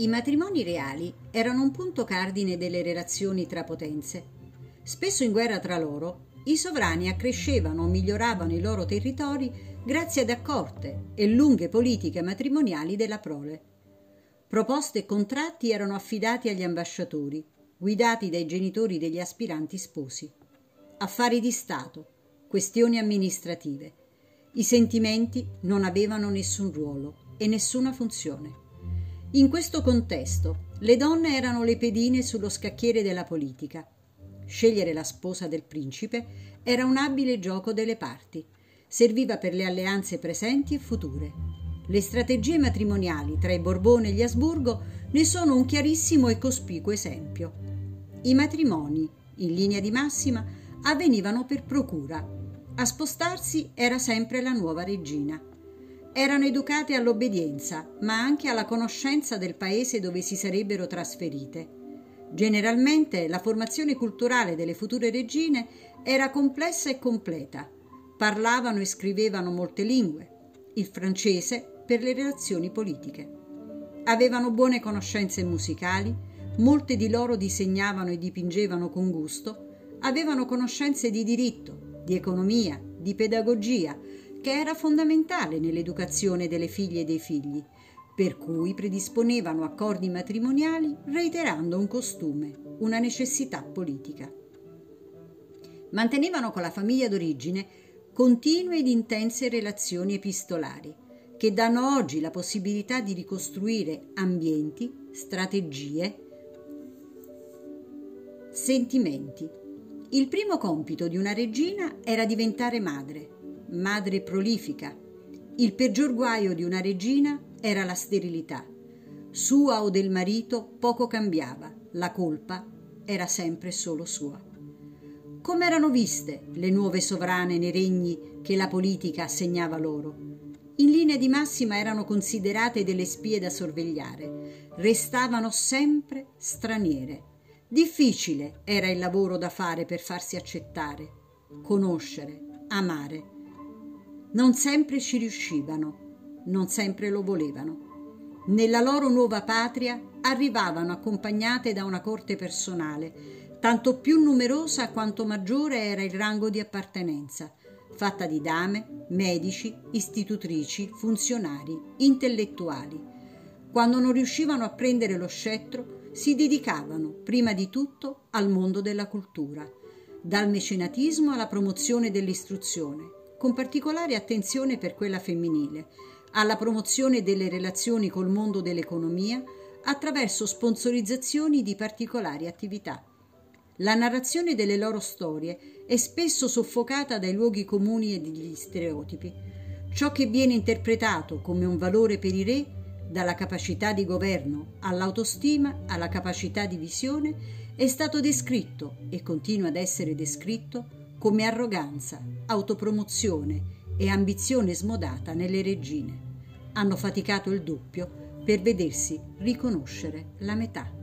I matrimoni reali erano un punto cardine delle relazioni tra potenze. Spesso in guerra tra loro, i sovrani accrescevano o miglioravano i loro territori grazie ad accorte e lunghe politiche matrimoniali della prole. Proposte e contratti erano affidati agli ambasciatori, guidati dai genitori degli aspiranti sposi. Affari di Stato, questioni amministrative. I sentimenti non avevano nessun ruolo e nessuna funzione. In questo contesto, le donne erano le pedine sullo scacchiere della politica. Scegliere la sposa del principe era un abile gioco delle parti. Serviva per le alleanze presenti e future. Le strategie matrimoniali tra i Borbone e gli Asburgo ne sono un chiarissimo e cospicuo esempio. I matrimoni, in linea di massima, avvenivano per procura. A spostarsi era sempre la nuova regina erano educate all'obbedienza, ma anche alla conoscenza del paese dove si sarebbero trasferite. Generalmente la formazione culturale delle future regine era complessa e completa. Parlavano e scrivevano molte lingue, il francese per le relazioni politiche. Avevano buone conoscenze musicali, molte di loro disegnavano e dipingevano con gusto, avevano conoscenze di diritto, di economia, di pedagogia, che era fondamentale nell'educazione delle figlie e dei figli, per cui predisponevano accordi matrimoniali reiterando un costume, una necessità politica. Mantenevano con la famiglia d'origine continue ed intense relazioni epistolari, che danno oggi la possibilità di ricostruire ambienti, strategie, sentimenti. Il primo compito di una regina era diventare madre, madre prolifica. Il peggior guaio di una regina era la sterilità. Sua o del marito poco cambiava, la colpa era sempre solo sua. Come erano viste le nuove sovrane nei regni che la politica assegnava loro? In linea di massima erano considerate delle spie da sorvegliare, restavano sempre straniere. Difficile era il lavoro da fare per farsi accettare, conoscere, amare non sempre ci riuscivano, non sempre lo volevano. Nella loro nuova patria arrivavano accompagnate da una corte personale, tanto più numerosa quanto maggiore era il rango di appartenenza, fatta di dame, medici, istitutrici, funzionari, intellettuali. Quando non riuscivano a prendere lo scettro, si dedicavano prima di tutto al mondo della cultura, dal mecenatismo alla promozione dell'istruzione, con particolare attenzione per quella femminile, alla promozione delle relazioni col mondo dell'economia attraverso sponsorizzazioni di particolari attività. La narrazione delle loro storie è spesso soffocata dai luoghi comuni e dagli stereotipi. Ciò che viene interpretato come un valore per i re, dalla capacità di governo all'autostima, alla capacità di visione, è stato descritto e continua ad essere descritto come arroganza, autopromozione e ambizione smodata nelle regine. Hanno faticato il doppio per vedersi riconoscere la metà.